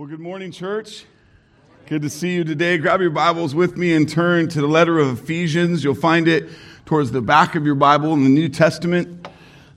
Well, good morning, church. Good to see you today. Grab your Bibles with me and turn to the letter of Ephesians. You'll find it towards the back of your Bible in the New Testament.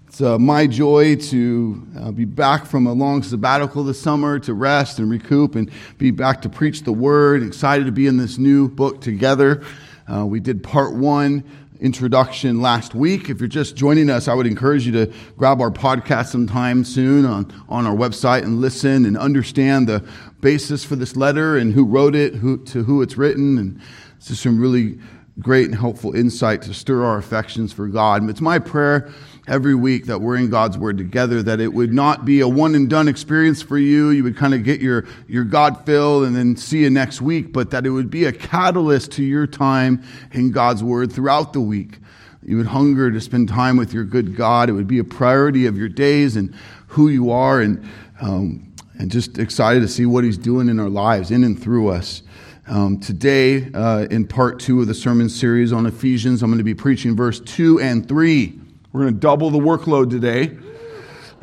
It's uh, my joy to uh, be back from a long sabbatical this summer to rest and recoup and be back to preach the word. Excited to be in this new book together. Uh, we did part one introduction last week. If you're just joining us, I would encourage you to grab our podcast sometime soon on, on our website and listen and understand the basis for this letter and who wrote it, who, to who it's written. And it's just some really great and helpful insight to stir our affections for God. It's my prayer every week that we're in God's Word together, that it would not be a one and done experience for you. You would kind of get your, your God fill and then see you next week, but that it would be a catalyst to your time in God's Word throughout the week. You would hunger to spend time with your good God. It would be a priority of your days and who you are, and, um, and just excited to see what He's doing in our lives, in and through us. Um, today, uh, in part two of the sermon series on Ephesians, I'm going to be preaching verse two and three. We're going to double the workload today.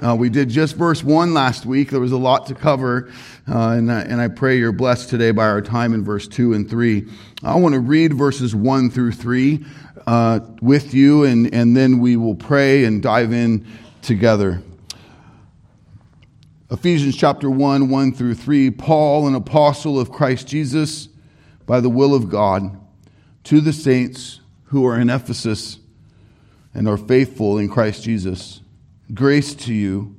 Uh, we did just verse 1 last week. There was a lot to cover, uh, and, I, and I pray you're blessed today by our time in verse 2 and 3. I want to read verses 1 through 3 uh, with you, and, and then we will pray and dive in together. Ephesians chapter 1, 1 through 3. Paul, an apostle of Christ Jesus, by the will of God, to the saints who are in Ephesus and are faithful in Christ Jesus. Grace to you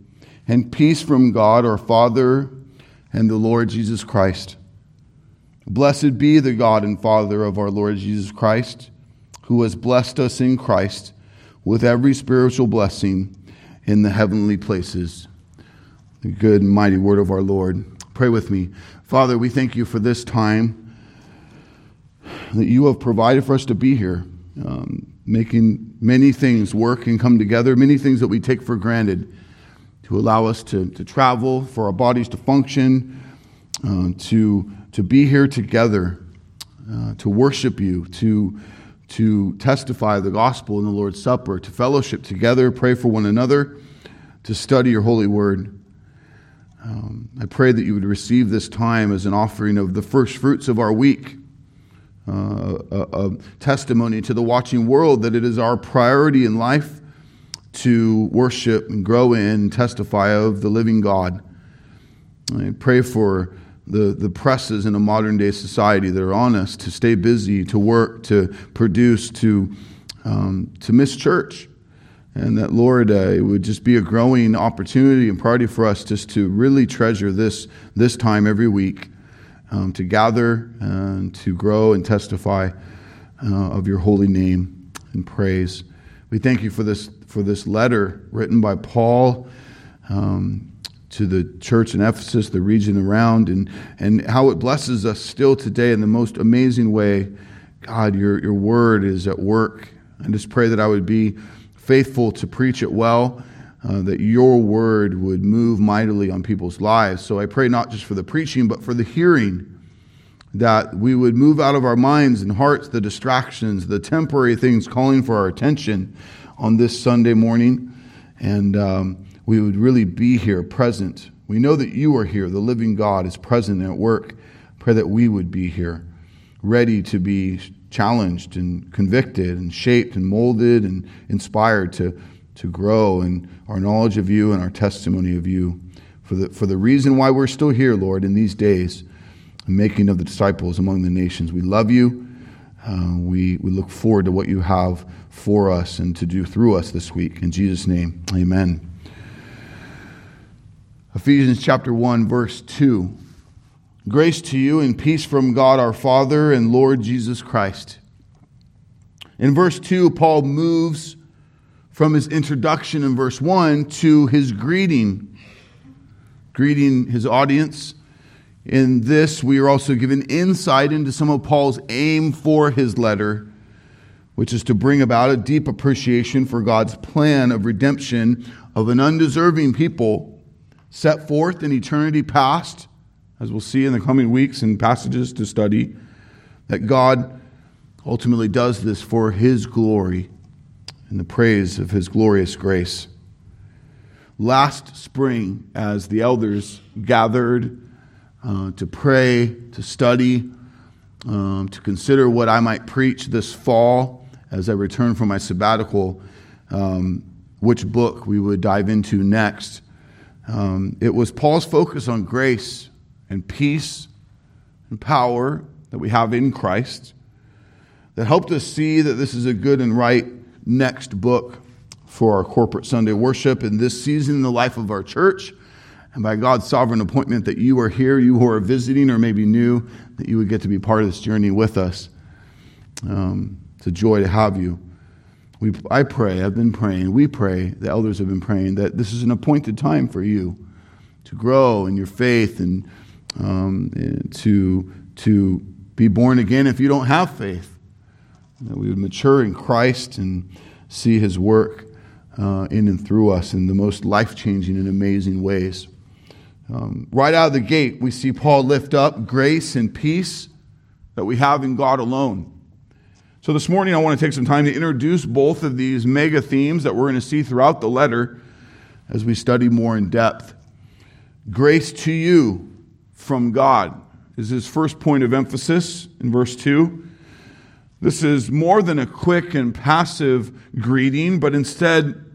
and peace from God our Father and the Lord Jesus Christ. Blessed be the God and Father of our Lord Jesus Christ, who has blessed us in Christ with every spiritual blessing in the heavenly places. The good and mighty word of our Lord. Pray with me. Father, we thank you for this time that you have provided for us to be here. Um, making many things work and come together, many things that we take for granted to allow us to, to travel, for our bodies to function, uh, to, to be here together, uh, to worship you, to, to testify the gospel in the Lord's Supper, to fellowship together, pray for one another, to study your holy word. Um, I pray that you would receive this time as an offering of the first fruits of our week uh, a, a testimony to the watching world that it is our priority in life to worship and grow in and testify of the living God. I pray for the, the presses in a modern day society that are on us to stay busy, to work, to produce, to, um, to miss church. And that, Lord, uh, it would just be a growing opportunity and priority for us just to really treasure this, this time every week um, to gather and to grow and testify uh, of your holy name and praise. We thank you for this, for this letter written by Paul um, to the church in Ephesus, the region around, and, and how it blesses us still today in the most amazing way. God, your, your word is at work. I just pray that I would be faithful to preach it well uh, that your word would move mightily on people's lives. So I pray not just for the preaching, but for the hearing, that we would move out of our minds and hearts the distractions, the temporary things calling for our attention on this Sunday morning, and um, we would really be here present. We know that you are here. The living God is present at work. Pray that we would be here, ready to be challenged and convicted and shaped and molded and inspired to to grow in our knowledge of you and our testimony of you. For the, for the reason why we're still here, Lord, in these days, making of the disciples among the nations. We love you. Uh, we, we look forward to what you have for us and to do through us this week. In Jesus' name, amen. Ephesians chapter 1, verse 2. Grace to you and peace from God our Father and Lord Jesus Christ. In verse 2, Paul moves from his introduction in verse 1 to his greeting, greeting his audience. In this, we are also given insight into some of Paul's aim for his letter, which is to bring about a deep appreciation for God's plan of redemption of an undeserving people set forth in eternity past, as we'll see in the coming weeks and passages to study, that God ultimately does this for his glory in the praise of his glorious grace. Last spring, as the elders gathered uh, to pray, to study, um, to consider what I might preach this fall as I return from my sabbatical, um, which book we would dive into next. Um, it was Paul's focus on grace and peace and power that we have in Christ that helped us see that this is a good and right next book for our corporate Sunday worship in this season in the life of our church. And by God's sovereign appointment, that you are here, you who are visiting or maybe new, that you would get to be part of this journey with us. Um, it's a joy to have you. We, I pray, I've been praying, we pray, the elders have been praying, that this is an appointed time for you to grow in your faith and, um, and to, to be born again if you don't have faith. That we would mature in Christ and see his work uh, in and through us in the most life changing and amazing ways. Um, right out of the gate, we see Paul lift up grace and peace that we have in God alone. So this morning, I want to take some time to introduce both of these mega themes that we're going to see throughout the letter as we study more in depth. Grace to you from God is his first point of emphasis in verse 2. This is more than a quick and passive greeting, but instead,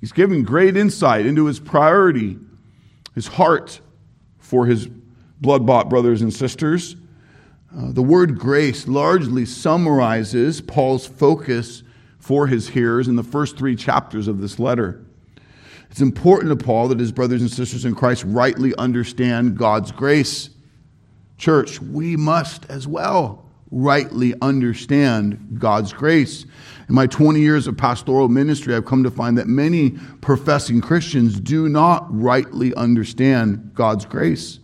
he's giving great insight into his priority his heart for his blood bought brothers and sisters. Uh, the word grace largely summarizes Paul's focus for his hearers in the first three chapters of this letter. It's important to Paul that his brothers and sisters in Christ rightly understand God's grace. Church, we must as well rightly understand God's grace. In my 20 years of pastoral ministry, I've come to find that many professing Christians do not rightly understand God's grace.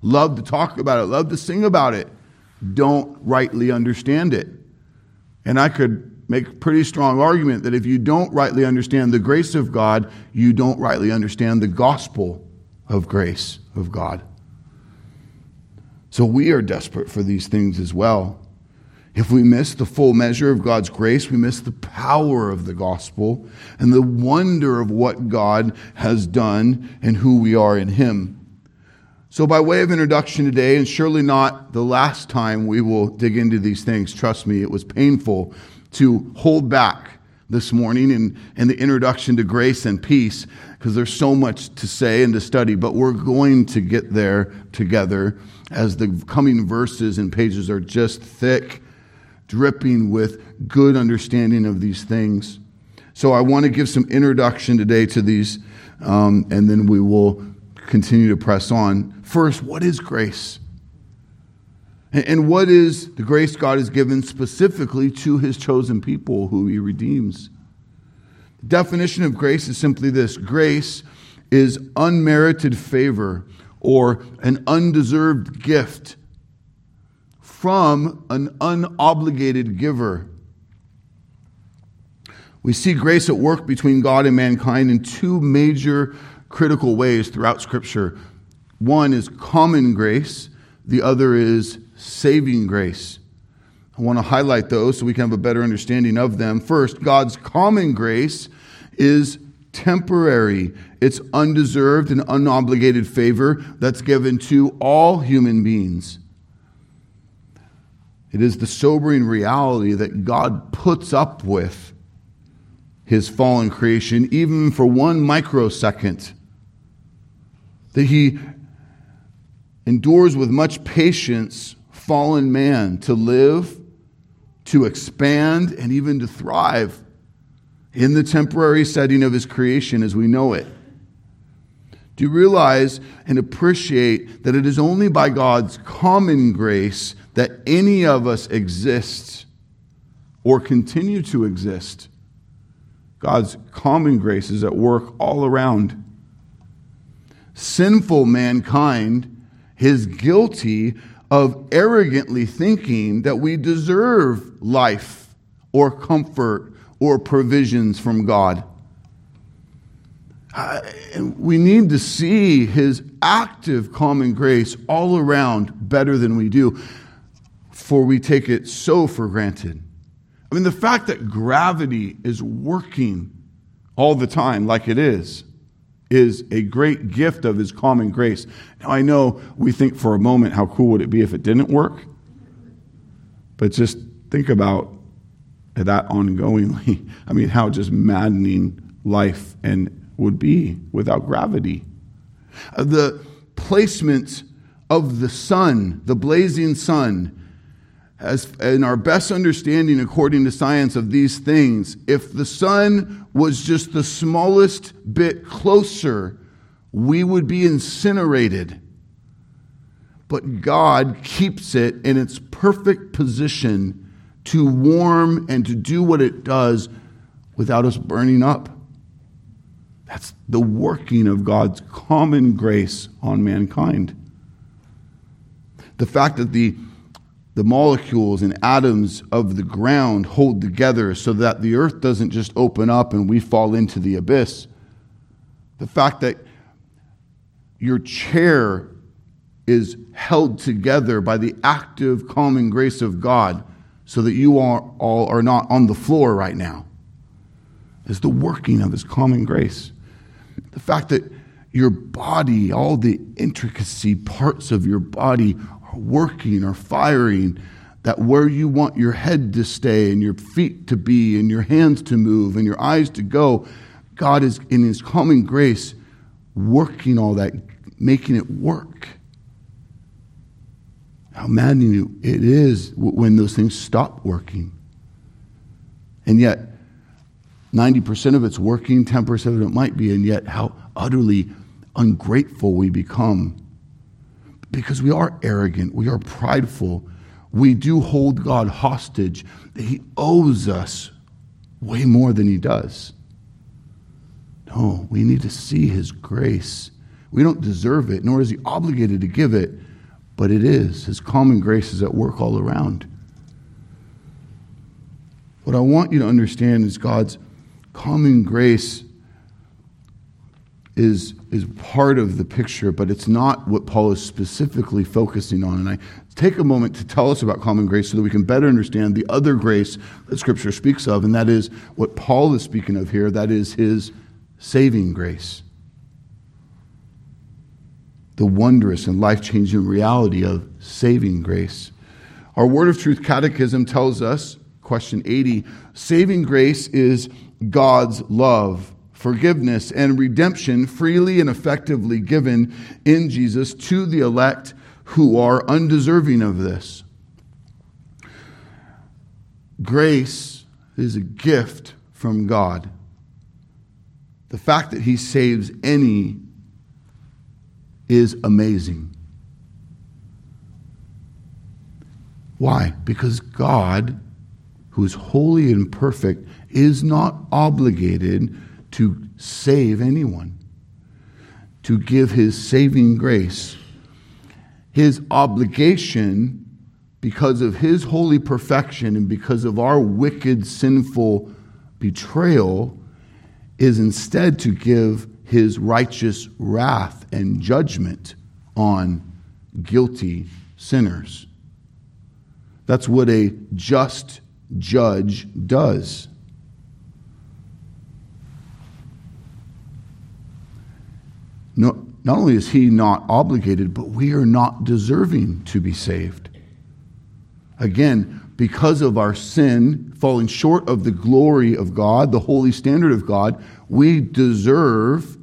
Love to talk about it, love to sing about it, don't rightly understand it. And I could make a pretty strong argument that if you don't rightly understand the grace of God, you don't rightly understand the gospel of grace of God. So we are desperate for these things as well. If we miss the full measure of God's grace, we miss the power of the gospel and the wonder of what God has done and who we are in Him. So, by way of introduction today, and surely not the last time we will dig into these things, trust me, it was painful to hold back this morning in, in the introduction to grace and peace because there's so much to say and to study, but we're going to get there together as the coming verses and pages are just thick dripping with good understanding of these things. So I want to give some introduction today to these, um, and then we will continue to press on. First, what is grace? And what is the grace God has given specifically to his chosen people who he redeems? The definition of grace is simply this grace is unmerited favor or an undeserved gift from an unobligated giver. We see grace at work between God and mankind in two major critical ways throughout Scripture. One is common grace, the other is saving grace. I want to highlight those so we can have a better understanding of them. First, God's common grace is temporary. It's undeserved and unobligated favor that's given to all human beings. It is the sobering reality that God puts up with his fallen creation, even for one microsecond. That he endures with much patience fallen man to live, to expand, and even to thrive in the temporary setting of his creation as we know it. Do you realize and appreciate that it is only by God's common grace that any of us exist or continue to exist. God's common grace is at work all around. Sinful mankind is guilty of arrogantly thinking that we deserve life or comfort or provisions from God. We need to see his active common grace all around better than we do for we take it so for granted. I mean, the fact that gravity is working all the time, like it is, is a great gift of his common grace. Now, I know we think for a moment, how cool would it be if it didn't work? But just think about that ongoingly. I mean, how just maddening life and would be without gravity. Uh, the placement of the sun, the blazing sun, as in our best understanding according to science of these things, if the sun was just the smallest bit closer, we would be incinerated. But God keeps it in its perfect position to warm and to do what it does without us burning up. That's the working of God's common grace on mankind. The fact that the the molecules and atoms of the ground hold together so that the earth doesn't just open up and we fall into the abyss. The fact that your chair is held together by the active, common grace of God so that you are, all are not on the floor right now is the working of his common grace. The fact that your body, all the intricacy parts of your body working or firing, that where you want your head to stay and your feet to be and your hands to move and your eyes to go, God is in His common grace working all that, making it work. How maddening it is when those things stop working. And yet, 90% of it's working, 10% of it might be, and yet how utterly ungrateful we become because we are arrogant, we are prideful, we do hold God hostage. He owes us way more than He does. No, we need to see His grace. We don't deserve it, nor is He obligated to give it, but it is. His common grace is at work all around. What I want you to understand is God's common grace is, is part of the picture, but it's not what Paul is specifically focusing on. And I take a moment to tell us about common grace so that we can better understand the other grace that Scripture speaks of, and that is what Paul is speaking of here that is his saving grace. The wondrous and life changing reality of saving grace. Our Word of Truth Catechism tells us, question 80, saving grace is God's love forgiveness and redemption freely and effectively given in Jesus to the elect who are undeserving of this. Grace is a gift from God. The fact that He saves any is amazing. Why? Because God, who is holy and perfect, is not obligated to save anyone, to give his saving grace. His obligation, because of his holy perfection and because of our wicked, sinful betrayal, is instead to give his righteous wrath and judgment on guilty sinners. That's what a just judge does. No, not only is he not obligated, but we are not deserving to be saved. Again, because of our sin, falling short of the glory of God, the holy standard of God, we deserve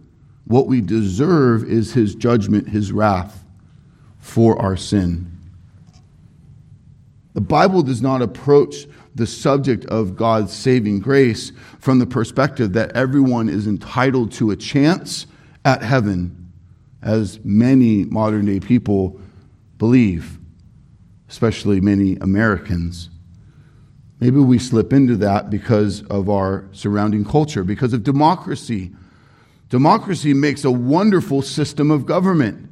what we deserve is his judgment, his wrath for our sin. The Bible does not approach the subject of God's saving grace from the perspective that everyone is entitled to a chance at heaven, as many modern day people believe, especially many Americans. Maybe we slip into that because of our surrounding culture, because of democracy. Democracy makes a wonderful system of government.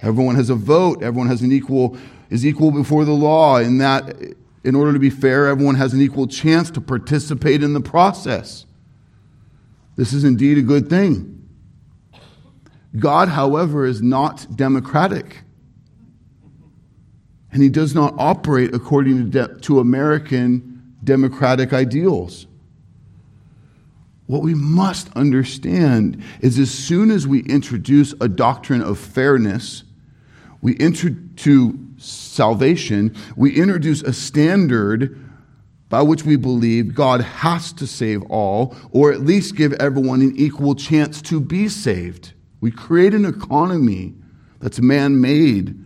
Everyone has a vote, everyone has an equal is equal before the law in that in order to be fair, everyone has an equal chance to participate in the process. This is indeed a good thing. God, however, is not democratic. And he does not operate according to, de- to American democratic ideals. what we must understand is as soon as we introduce a doctrine of fairness, we enter to salvation, we introduce a standard by which we believe God has to save all, or at least give everyone an equal chance to be saved. We create an economy that's man made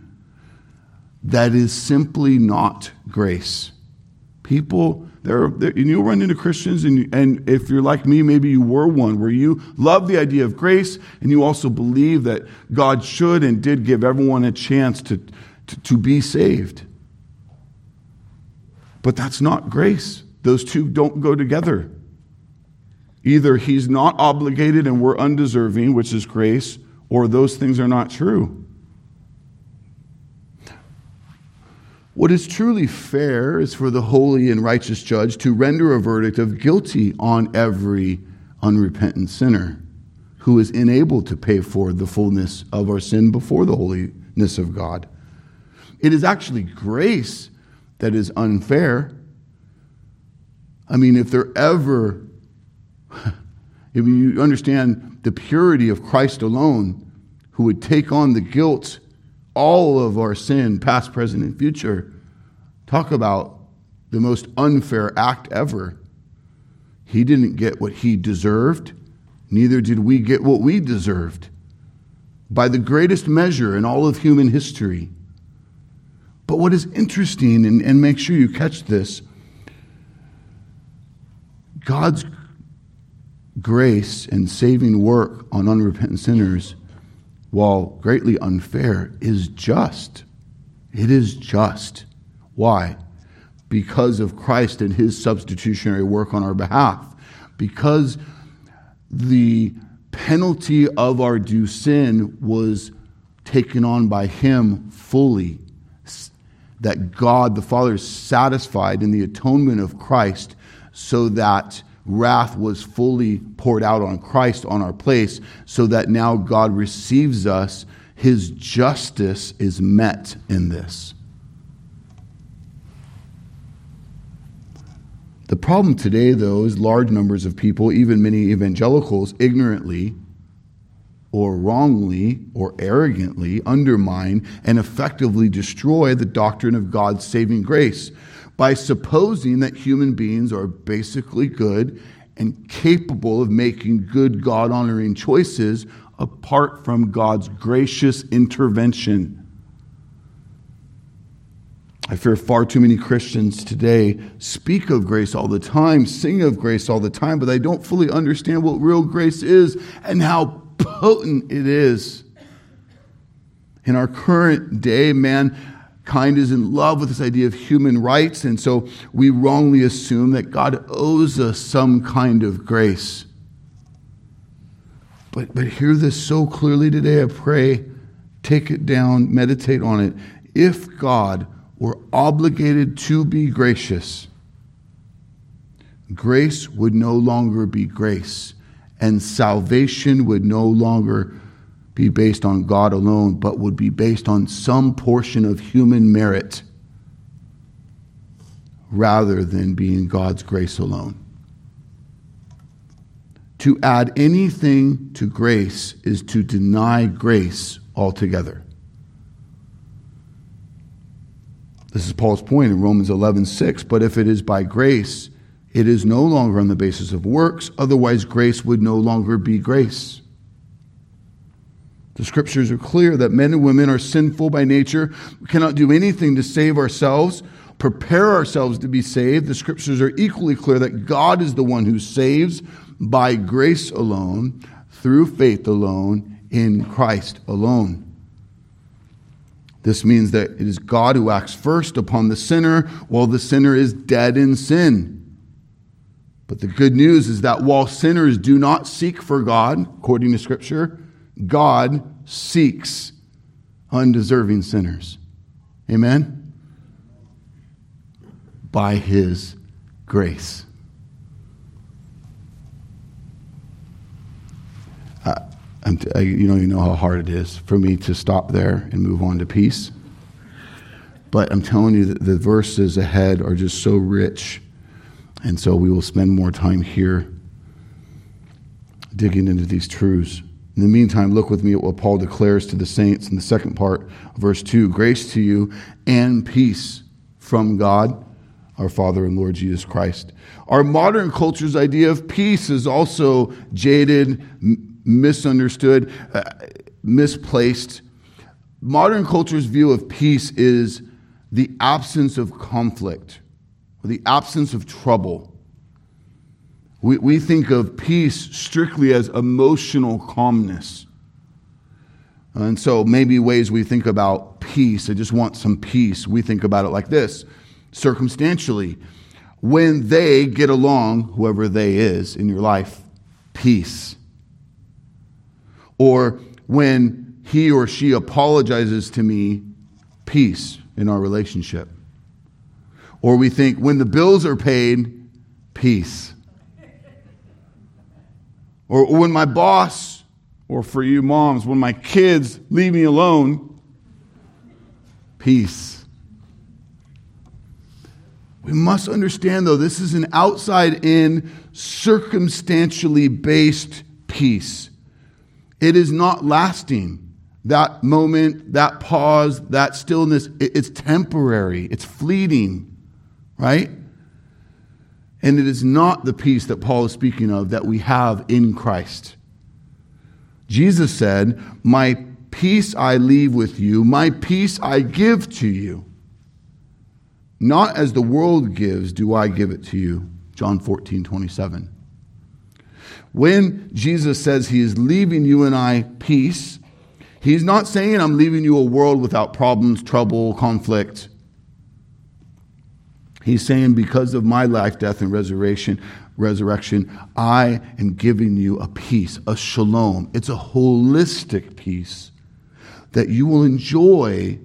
that is simply not grace. People there, and you'll run into Christians, and, and if you're like me, maybe you were one, where you love the idea of grace, and you also believe that God should and did give everyone a chance to, to, to be saved. But that's not grace. Those two don't go together. Either he's not obligated and we're undeserving, which is grace, or those things are not true. What is truly fair is for the holy and righteous judge to render a verdict of guilty on every unrepentant sinner who is unable to pay for the fullness of our sin before the holiness of God. It is actually grace that is unfair. I mean, if there ever, if you understand the purity of Christ alone, who would take on the guilt all of our sin, past, present, and future. Talk about the most unfair act ever. He didn't get what he deserved, neither did we get what we deserved by the greatest measure in all of human history. But what is interesting, and, and make sure you catch this God's grace and saving work on unrepentant sinners while greatly unfair, is just. It is just. Why? Because of Christ and his substitutionary work on our behalf. Because the penalty of our due sin was taken on by him fully. That God the Father is satisfied in the atonement of Christ so that wrath was fully poured out on Christ on our place, so that now God receives us. His justice is met in this. The problem today, though, is large numbers of people, even many evangelicals, ignorantly or wrongly or arrogantly undermine and effectively destroy the doctrine of God's saving grace by supposing that human beings are basically good and capable of making good, God honoring choices apart from God's gracious intervention. I fear far too many Christians today speak of grace all the time, sing of grace all the time, but they don't fully understand what real grace is and how potent it is. In our current day, man, Kind is in love with this idea of human rights, and so we wrongly assume that God owes us some kind of grace. But, but hear this so clearly today, I pray. Take it down, meditate on it. If God were obligated to be gracious, grace would no longer be grace, and salvation would no longer be based on God alone, but would be based on some portion of human merit rather than being God's grace alone. To add anything to grace is to deny grace altogether. This is Paul's point in Romans 11 6. But if it is by grace, it is no longer on the basis of works, otherwise, grace would no longer be grace. The scriptures are clear that men and women are sinful by nature. We cannot do anything to save ourselves, prepare ourselves to be saved. The scriptures are equally clear that God is the one who saves by grace alone, through faith alone, in Christ alone. This means that it is God who acts first upon the sinner while the sinner is dead in sin. But the good news is that while sinners do not seek for God, according to Scripture, God seeks undeserving sinners. Amen? By his grace. I, you know, you know how hard it is for me to stop there and move on to peace. But I'm telling you that the verses ahead are just so rich. And so we will spend more time here. digging into these truths. In the meantime, look with me at what Paul declares to the saints in the second part, verse 2 Grace to you and peace from God, our Father and Lord Jesus Christ. Our modern culture's idea of peace is also jaded, m- misunderstood, uh, misplaced. Modern culture's view of peace is the absence of conflict, the absence of trouble. We, we think of peace strictly as emotional calmness. And so, maybe ways we think about peace, I just want some peace, we think about it like this circumstantially. When they get along, whoever they is in your life, peace. Or when he or she apologizes to me, peace in our relationship. Or we think when the bills are paid, peace. Or when my boss, or for you moms, when my kids leave me alone, peace. We must understand, though, this is an outside in, circumstantially based peace. It is not lasting. That moment, that pause, that stillness, it's temporary, it's fleeting, right? And it is not the peace that Paul is speaking of that we have in Christ. Jesus said, My peace I leave with you, my peace I give to you. Not as the world gives, do I give it to you. John 14, 27. When Jesus says he is leaving you and I peace, he's not saying I'm leaving you a world without problems, trouble, conflict. He's saying, because of my life, death, and resurrection, resurrection, I am giving you a peace, a shalom. It's a holistic peace that you will enjoy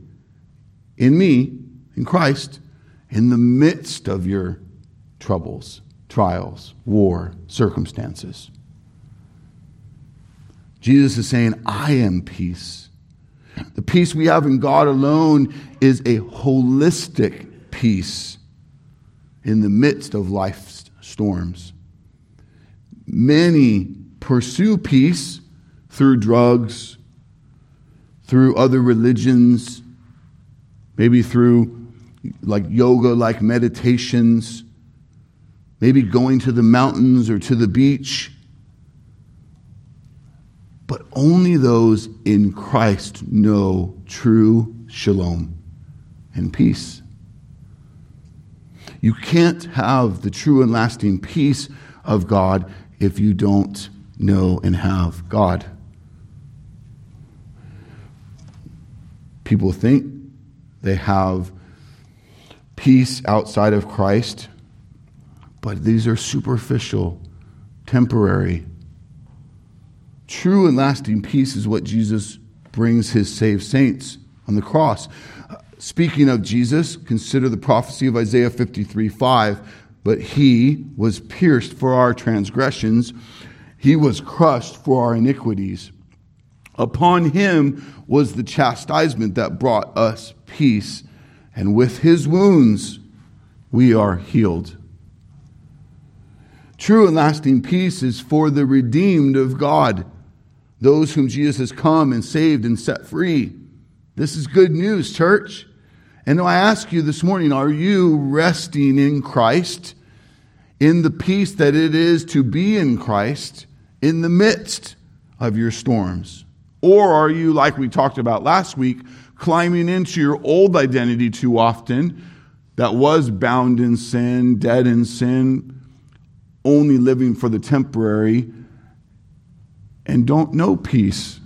in me, in Christ, in the midst of your troubles, trials, war, circumstances. Jesus is saying, I am peace. The peace we have in God alone is a holistic peace in the midst of life's storms. Many pursue peace through drugs, through other religions, maybe through like yoga like meditations, maybe going to the mountains or to the beach. But only those in Christ know true shalom and peace. You can't have the true and lasting peace of God if you don't know and have God. People think they have peace outside of Christ, but these are superficial, temporary. True and lasting peace is what Jesus brings his saved saints on the cross. Speaking of Jesus, consider the prophecy of Isaiah 53 5. But he was pierced for our transgressions, he was crushed for our iniquities. Upon him was the chastisement that brought us peace, and with his wounds we are healed. True and lasting peace is for the redeemed of God, those whom Jesus has come and saved and set free. This is good news, church. And I ask you this morning, are you resting in Christ, in the peace that it is to be in Christ in the midst of your storms? Or are you, like we talked about last week, climbing into your old identity too often that was bound in sin, dead in sin, only living for the temporary, and don't know peace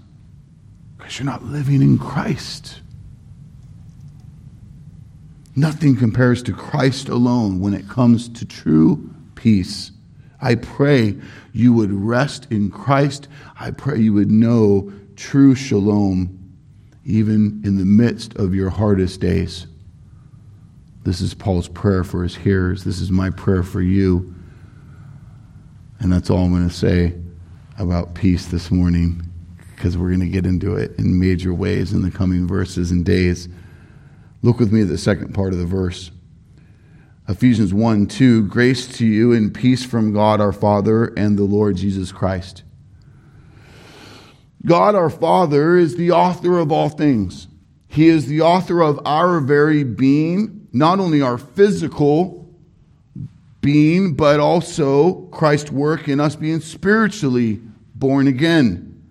because you're not living in Christ? Nothing compares to Christ alone when it comes to true peace. I pray you would rest in Christ. I pray you would know true shalom even in the midst of your hardest days. This is Paul's prayer for his hearers. This is my prayer for you. And that's all I'm going to say about peace this morning because we're going to get into it in major ways in the coming verses and days. Look with me at the second part of the verse. Ephesians 1 2 Grace to you and peace from God our Father and the Lord Jesus Christ. God our Father is the author of all things. He is the author of our very being, not only our physical being, but also Christ's work in us being spiritually born again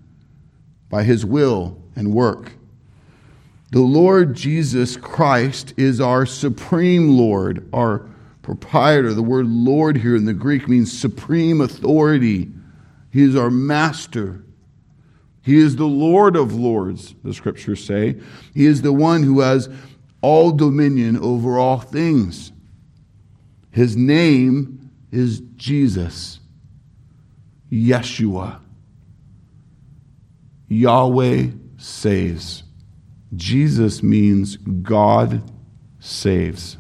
by his will and work. The Lord Jesus Christ is our supreme Lord, our proprietor. The word Lord here in the Greek means supreme authority. He is our master. He is the Lord of lords, the scriptures say. He is the one who has all dominion over all things. His name is Jesus, Yeshua. Yahweh saves. Jesus means God saves.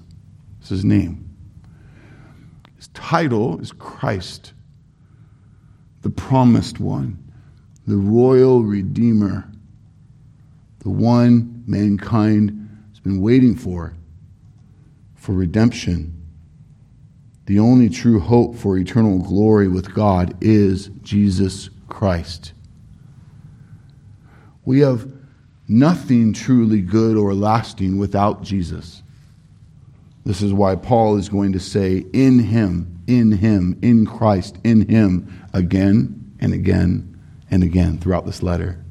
It's his name. His title is Christ, the promised one, the royal redeemer, the one mankind has been waiting for, for redemption. The only true hope for eternal glory with God is Jesus Christ. We have nothing truly good or lasting without Jesus. This is why Paul is going to say, in him, in him, in Christ, in him, again and again and again throughout this letter.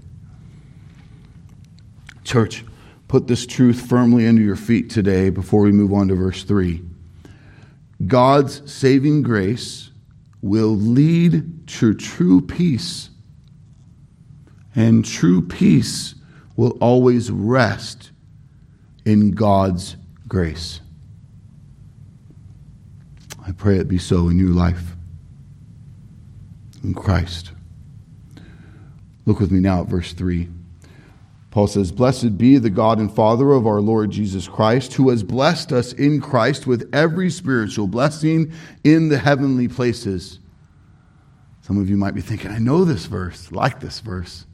Church, put this truth firmly under your feet today before we move on to verse 3. God's saving grace will lead to true peace. And true peace will always rest in God's grace. I pray it be so in your life. In Christ. Look with me now at verse 3. Paul says, Blessed be the God and Father of our Lord Jesus Christ, who has blessed us in Christ with every spiritual blessing in the heavenly places. Some of you might be thinking, I know this verse, like this verse.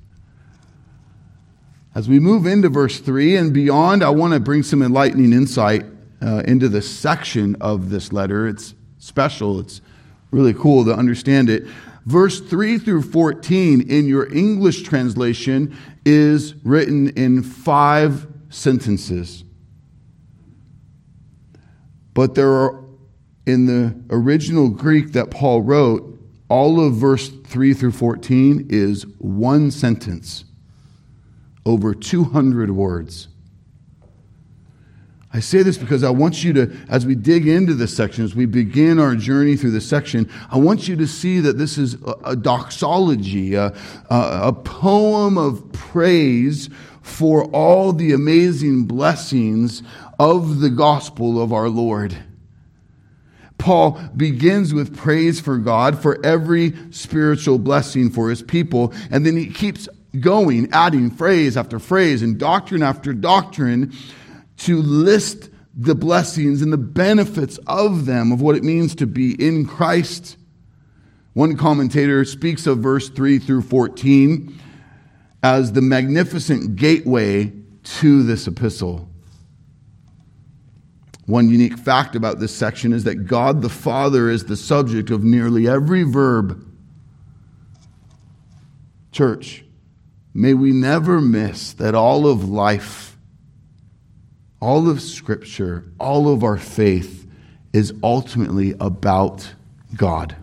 As we move into verse 3 and beyond, I want to bring some enlightening insight uh, into this section of this letter. It's special, it's really cool to understand it. Verse 3 through 14 in your English translation is written in five sentences. But there are, in the original Greek that Paul wrote, all of verse 3 through 14 is one sentence over 200 words. I say this because I want you to, as we dig into this section, as we begin our journey through this section, I want you to see that this is a, doxology, a, a poem of praise for all the amazing blessings of the gospel of our Lord. Paul begins with praise for God for every spiritual blessing for his people, and then he keeps going, adding phrase after phrase and doctrine after doctrine to list the blessings and the benefits of them, of what it means to be in Christ. One commentator speaks of verse 3 through 14 as the magnificent gateway to this epistle. One unique fact about this section is that God the Father is the subject of nearly every verb. Church, May we never miss that all of life, all of Scripture, all of our faith is ultimately about God.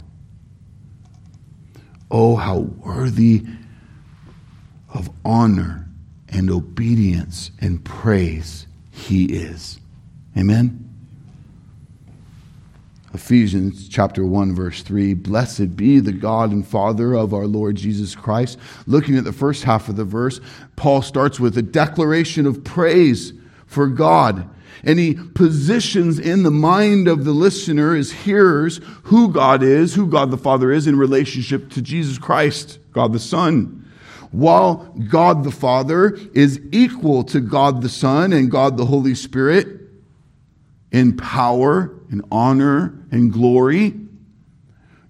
Oh, how worthy of honor and obedience and praise He is. Amen. Ephesians chapter 1 verse 3 Blessed be the God and Father of our Lord Jesus Christ. Looking at the first half of the verse, Paul starts with a declaration of praise for God. And he positions in the mind of the listener, his hearers, who God is, who God the Father is in relationship to Jesus Christ, God the Son. While God the Father is equal to God the Son and God the Holy Spirit in power and honor and glory.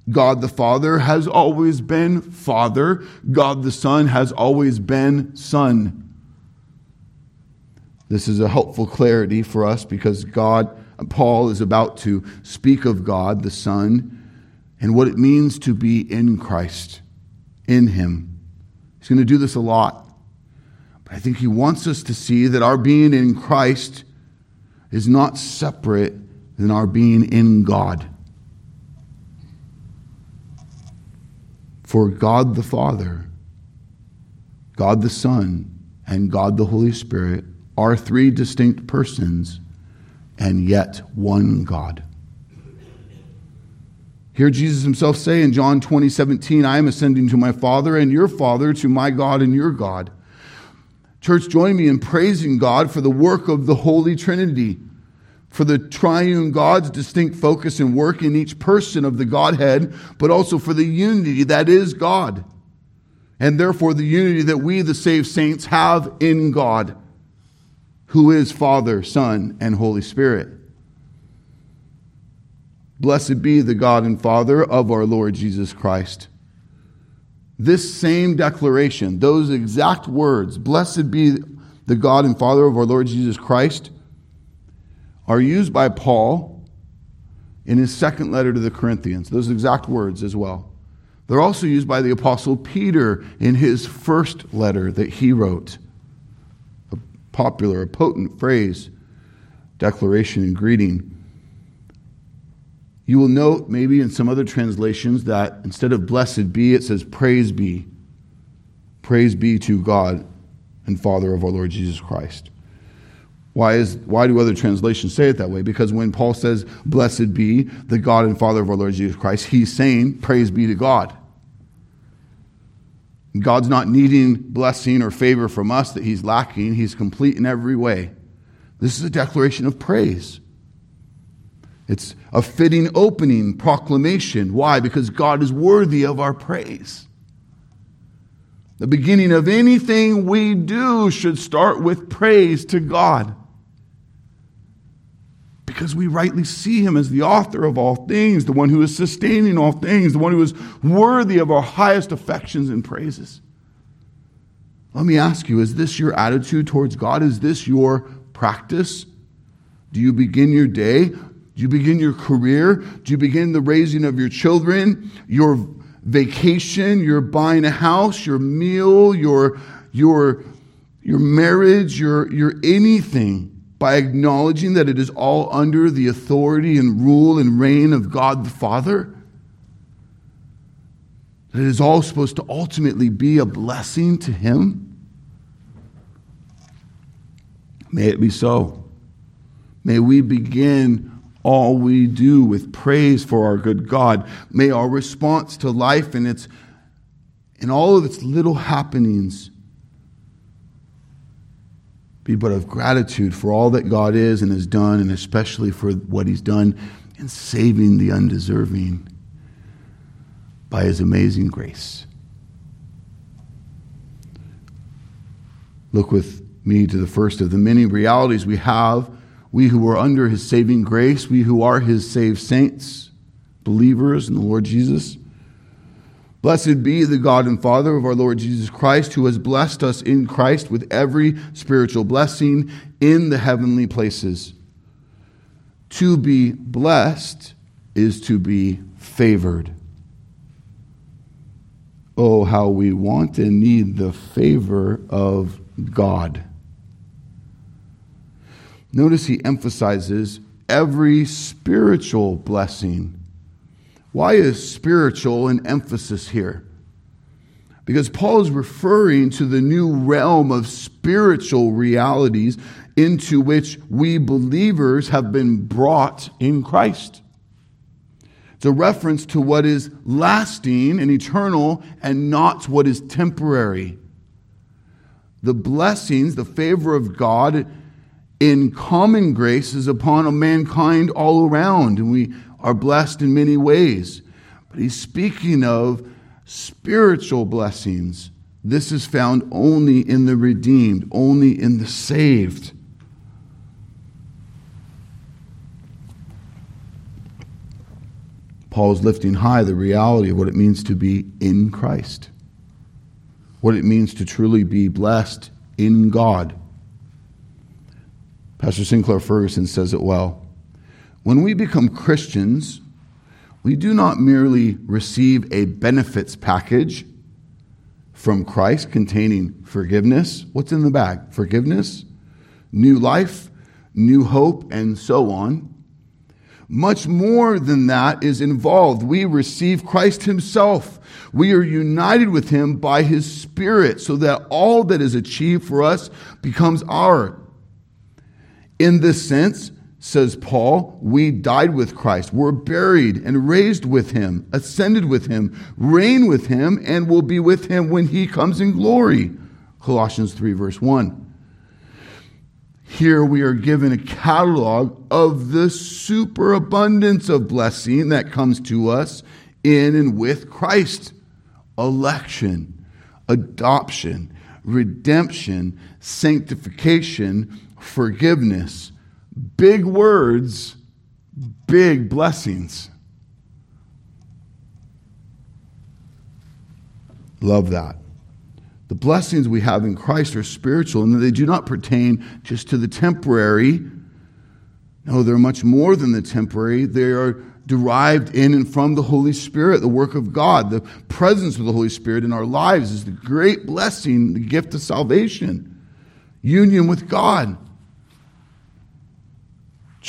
God the Father has always been Father. God the Son has always been Son. This is a helpful clarity for us because God, Paul is about to speak of God the Son and what it means to be in Christ, in Him, He's going to do this a lot. But I think he wants us to see that our being in Christ is not separate than our being in God. For God the Father, God the Son, and God the Holy Spirit are three distinct persons and yet one God. Hear Jesus himself say in John 20, 17, I am ascending to my Father and your Father, to my God and your God. Church, join me in praising God for the work of the Holy Trinity, for the triune God's distinct focus and work in each person of the Godhead, but also for the unity that is God, and therefore the unity that we, the saved saints, have in God, who is Father, Son, and Holy Spirit. Blessed be the God and Father of our Lord Jesus Christ. This same declaration, those exact words, blessed be the God and Father of our Lord Jesus Christ, are used by Paul in his second letter to the Corinthians. Those exact words as well. They're also used by the Apostle Peter in his first letter that he wrote. A popular, a potent phrase, declaration, and greeting. You will note maybe in some other translations that instead of blessed be, it says praise be. Praise be to God and Father of our Lord Jesus Christ. Why, is, why do other translations say it that way? Because when Paul says, Blessed be the God and Father of our Lord Jesus Christ, he's saying, Praise be to God. God's not needing blessing or favor from us that he's lacking. He's complete in every way. This is a declaration of praise. It's a fitting opening proclamation. Why? Because God is worthy of our praise. The beginning of anything we do should start with praise to God. Because we rightly see Him as the author of all things, the one who is sustaining all things, the one who is worthy of our highest affections and praises. Let me ask you is this your attitude towards God? Is this your practice? Do you begin your day do you begin your career? Do you begin the raising of your children, your vacation, your buying a house, your meal, your, your, your marriage, your, your anything by acknowledging that it is all under the authority and rule and reign of God the Father? That it is all supposed to ultimately be a blessing to Him? May it be so. May we begin all we do with praise for our good God. May our response to life and its and all of its little happenings be but of gratitude for all that God is and has done, and especially for what He's done in saving the undeserving by His amazing grace. Look with me to the first of the many realities we have we who are under his saving grace, we who are his saved saints, believers in the Lord Jesus. Blessed be the God and Father of our Lord Jesus Christ, who has blessed us in Christ with every spiritual blessing in the heavenly places. To be blessed is to be favored. Oh, how we want and need the favor of God. Notice he emphasizes every spiritual blessing. Why is spiritual an emphasis here? Because Paul is referring to the new realm of spiritual realities into which we believers have been brought in Christ. It's a reference to what is lasting and eternal and not what is temporary. The blessings, the favor of God, in common grace is upon mankind all around, and we are blessed in many ways. But he's speaking of spiritual blessings. This is found only in the redeemed, only in the saved. Paul is lifting high the reality of what it means to be in Christ, what it means to truly be blessed in God. Pastor Sinclair Ferguson says it well. When we become Christians, we do not merely receive a benefits package from Christ containing forgiveness. What's in the bag? Forgiveness, new life, new hope, and so on. Much more than that is involved. We receive Christ Himself. We are united with Him by His Spirit so that all that is achieved for us becomes our. In this sense, says Paul, we died with Christ, were buried and raised with him, ascended with him, reign with him, and will be with him when he comes in glory. Colossians 3, verse 1. Here we are given a catalog of the superabundance of blessing that comes to us in and with Christ election, adoption, redemption, sanctification, forgiveness Big words, big blessings. Love that. The blessings we have in Christ are spiritual and they do not pertain just to the temporary. No, they're much more than the temporary. They are derived in and from the Holy Spirit, the work of God. The presence of the Holy Spirit in our lives is the great blessing, the gift of salvation, union with God.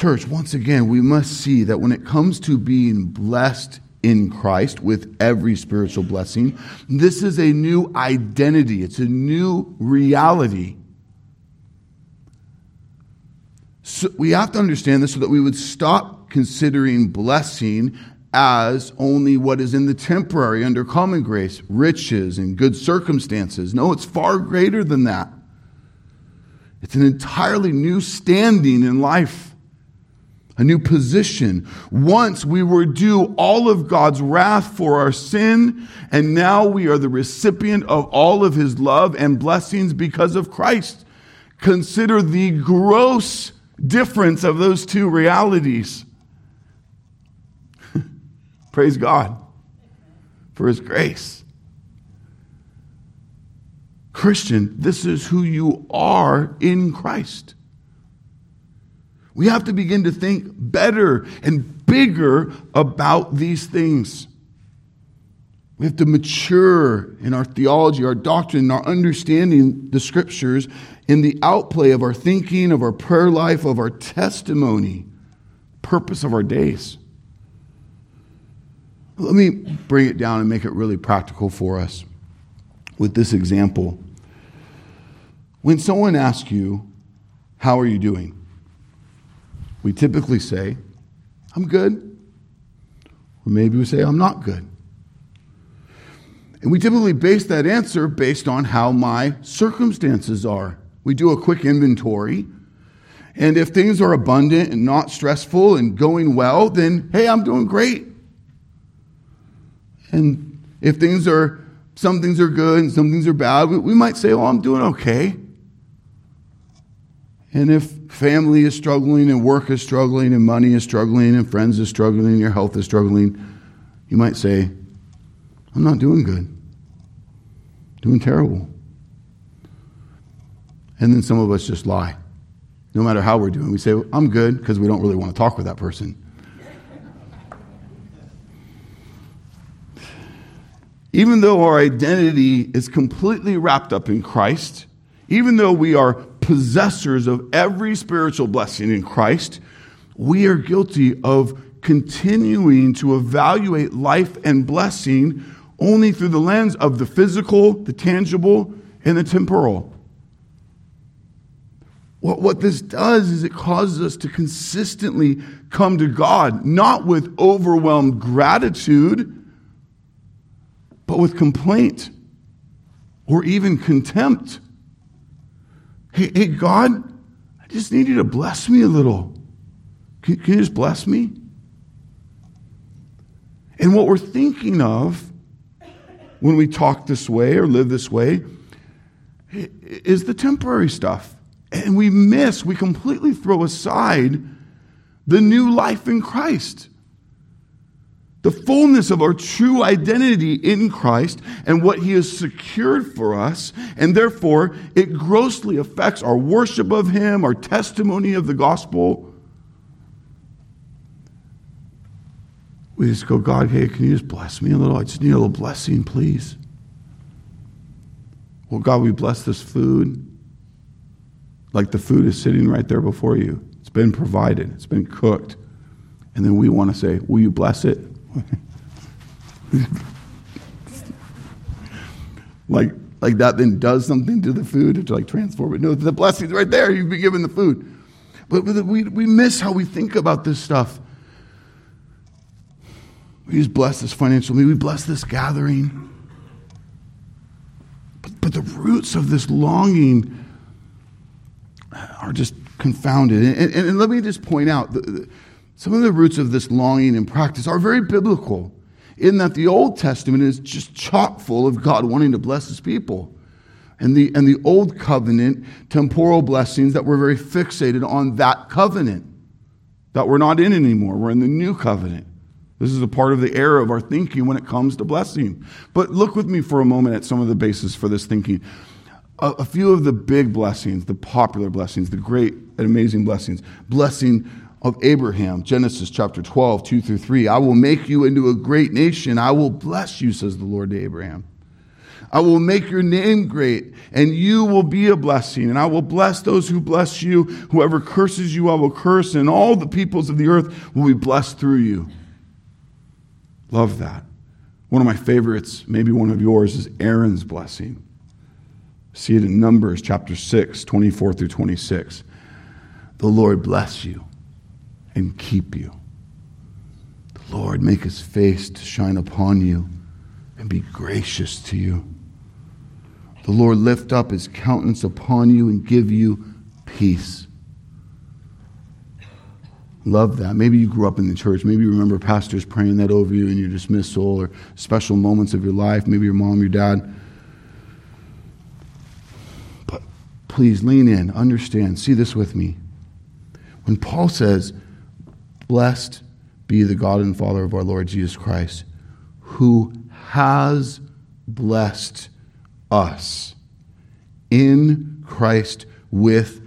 Church, once again, we must see that when it comes to being blessed in Christ with every spiritual blessing, this is a new identity, it's a new reality. So we have to understand this so that we would stop considering blessing as only what is in the temporary under common grace, riches and good circumstances. No, it's far greater than that. It's an entirely new standing in life a new position. Once we were due all of God's wrath for our sin, and now we are the recipient of all of his love and blessings because of Christ. Consider the gross difference of those two realities. Praise God for his grace. Christian, this is who you are in Christ. We have to begin to think better and bigger about these things. We have to mature in our theology, our doctrine, our understanding the scriptures, in the outplay of our thinking, of our prayer life, of our testimony, purpose of our days. Let me bring it down and make it really practical for us with this example. When someone asks you, How are you doing? We typically say, I'm good. Or maybe we say, I'm not good. And we typically base that answer based on how my circumstances are. We do a quick inventory. And if things are abundant and not stressful and going well, then hey, I'm doing great. And if things are, some things are good and some things are bad, we, we might say, oh, I'm doing okay. And if family is struggling and work is struggling and money is struggling and friends is struggling and your health is struggling, you might say, I'm not doing good. Doing terrible. And then some of us just lie. No matter how we're doing, we say, I'm good because we don't really want to talk with that person. Even though our identity is completely wrapped up in Christ, even though we are possessors of every spiritual blessing in Christ, we are guilty of continuing to evaluate life and blessing only through the lens of the physical, the tangible, and the temporal. What, what this does is it causes us to consistently come to God, not with overwhelmed gratitude, but with complaint or even contempt. Hey, hey, God, I just need you to bless me a little. Can, can you just bless me? And what we're thinking of when we talk this way or live this way is the temporary stuff. And we miss, we completely throw aside the new life in Christ the fullness of our true identity in Christ and what He has secured for us, and therefore it grossly affects our worship of Him, our testimony of the gospel. We just go, God, hey, can you just bless me a little? I just need a little blessing, please. Well, God, we bless this food like the food is sitting right there before you. It's been provided, it's been cooked. And then we want to say, Will you bless it? like, like that then does something to the food to like transform it. No, the blessing's right there. You've been given the food. But we, we miss how we think about this stuff. We just bless this financial meeting. We bless this gathering. But, but the roots of this longing are just confounded. And, and, and let me just point out the, the, some of the roots of this longing and practice are very biblical, in that the Old Testament is just chock full of God wanting to bless his people. And the, and the old covenant, temporal blessings that were very fixated on that covenant that we're not in anymore. We're in the new covenant. This is a part of the era of our thinking when it comes to blessing. But look with me for a moment at some of the basis for this thinking. A, a few of the big blessings, the popular blessings, the great and amazing blessings. Blessing of Abraham, Genesis chapter 12, 2 through 3. I will make you into a great nation. I will bless you, says the Lord to Abraham. I will make your name great, and you will be a blessing. And I will bless those who bless you. Whoever curses you, I will curse, and all the peoples of the earth will be blessed through you. Love that. One of my favorites, maybe one of yours, is Aaron's blessing. See it in Numbers chapter 6, 24 through 26. The Lord bless you and keep you. The Lord make his face to shine upon you and be gracious to you. The Lord lift up his countenance upon you and give you peace. Love that. Maybe you grew up in the church. Maybe you remember pastors praying that over you in your dismissal or special moments of your life. Maybe your mom, your dad. But please lean in, understand, see this with me. When Paul says, Blessed be the God and Father of our Lord Jesus Christ, who has blessed us in Christ with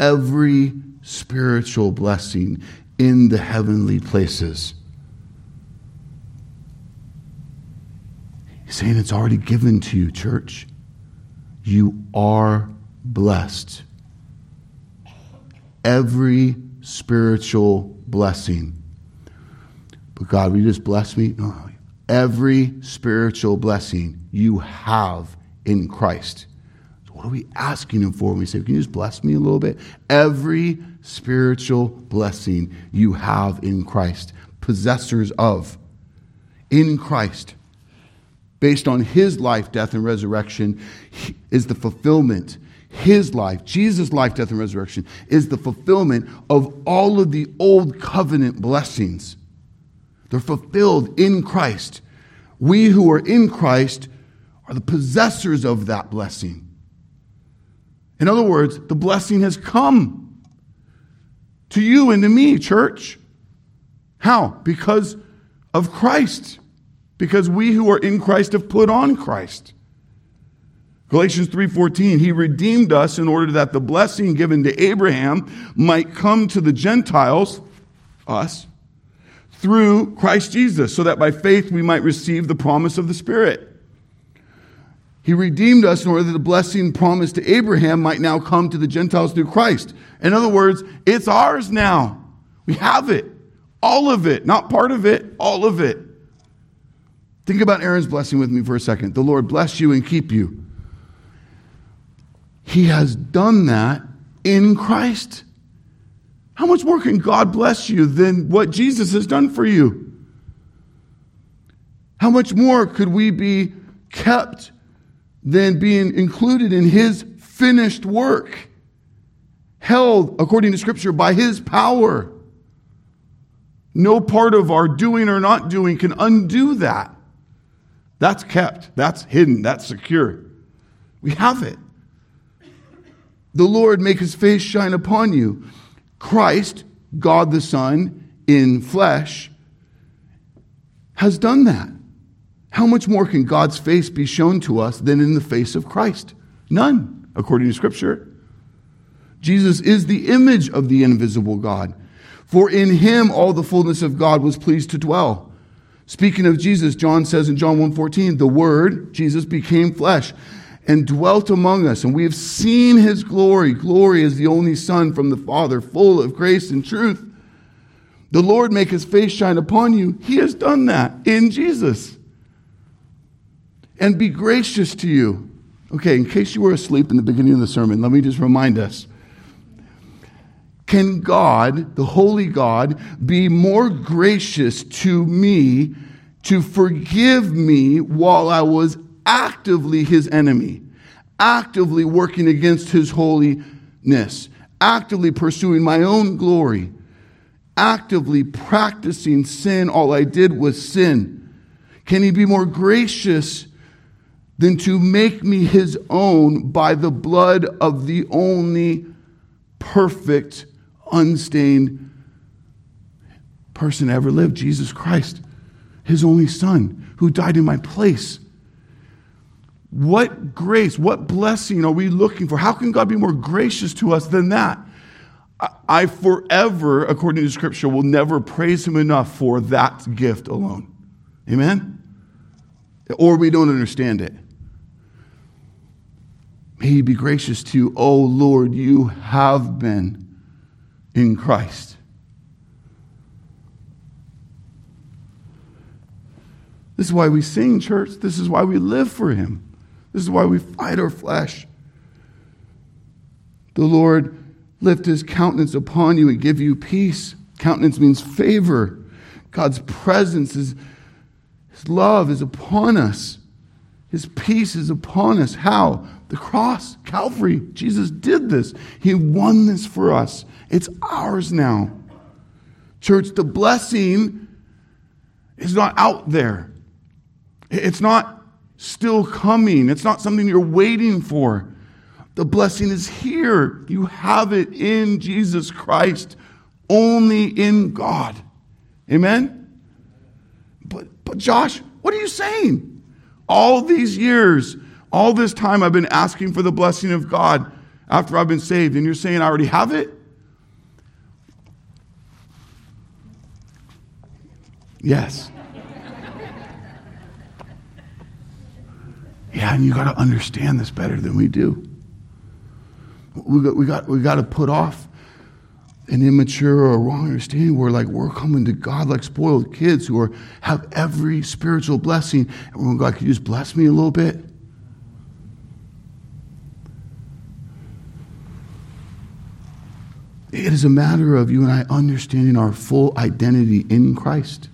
every spiritual blessing in the heavenly places. He's saying it's already given to you, church. You are blessed. Every spiritual blessing. But God, will you just bless me? No. Every spiritual blessing you have in Christ. So what are we asking Him for we say, Can you just bless me a little bit? Every spiritual blessing you have in Christ, possessors of, in Christ, based on His life, death, and resurrection, is the fulfillment. His life, Jesus' life, death, and resurrection, is the fulfillment of all of the old covenant blessings. They're fulfilled in Christ. We who are in Christ are the possessors of that blessing. In other words, the blessing has come to you and to me, church. How? Because of Christ. Because we who are in Christ have put on Christ. Galatians 3:14 He redeemed us in order that the blessing given to Abraham might come to the Gentiles us through Christ Jesus so that by faith we might receive the promise of the Spirit. He redeemed us in order that the blessing promised to Abraham might now come to the Gentiles through Christ. In other words, it's ours now. We have it. All of it. Not part of it, all of it. Think about Aaron's blessing with me for a second. The Lord bless you and keep you. He has done that in Christ. How much more can God bless you than what Jesus has done for you? How much more could we be kept than being included in his finished work, held, according to Scripture, by his power. No part of our doing or not doing can undo that. That's kept, that's hidden, that's secure. We have it. The Lord make his face shine upon you. Christ, God the Son, in flesh, has done that. How much more can God's face be shown to us than in the face of Christ? None, according to Scripture. Jesus is the image of the invisible God. For in him all the fullness of God was pleased to dwell. Speaking of Jesus, John says in John 1:14, the word, Jesus became flesh and dwelt among us, and we have seen his glory. Glory is the only Son from the Father, full of grace and truth. The Lord make his face shine upon you. He has done that in Jesus. And be gracious to you. Okay, in case you were asleep in the beginning of the sermon, let me just remind us. Can God, the Holy God, be more gracious to me to forgive me while I was actively his enemy, actively working against his holiness, actively pursuing my own glory, actively practicing sin. All I did was sin. Can he be more gracious than to make me his own by the blood of the only perfect, unstained person ever lived, Jesus Christ, his only son, who died in my place? What grace, what blessing are we looking for? How can God be more gracious to us than that? I forever, according to Scripture, will never praise Him enough for that gift alone. Amen? Or we don't understand it. May He be gracious to you. Oh Lord, you have been in Christ. This is why we sing, church. This is why we live for Him. This is why we fight our flesh. The Lord lift his countenance upon you and give you peace. Countenance means favor. God's presence is his love is upon us. His peace is upon us. How? The cross, Calvary. Jesus did this. He won this for us. It's ours now. Church, the blessing is not out there. It's not still coming. It's not something you're waiting for. The blessing is here. You have it in Jesus Christ, only in God. Amen? But, but Josh, what are you saying? All these years, all this time I've been asking for the blessing of God after I've been saved, and you're saying I already have it? Yes. Yeah, and you got to understand this better than we do. We got, we got, we got to put off an immature or wrong understanding where like we're coming to God like spoiled kids who are have every spiritual blessing. And when God, could you just bless me a little bit? It is a matter of you and I understanding our full identity in Christ.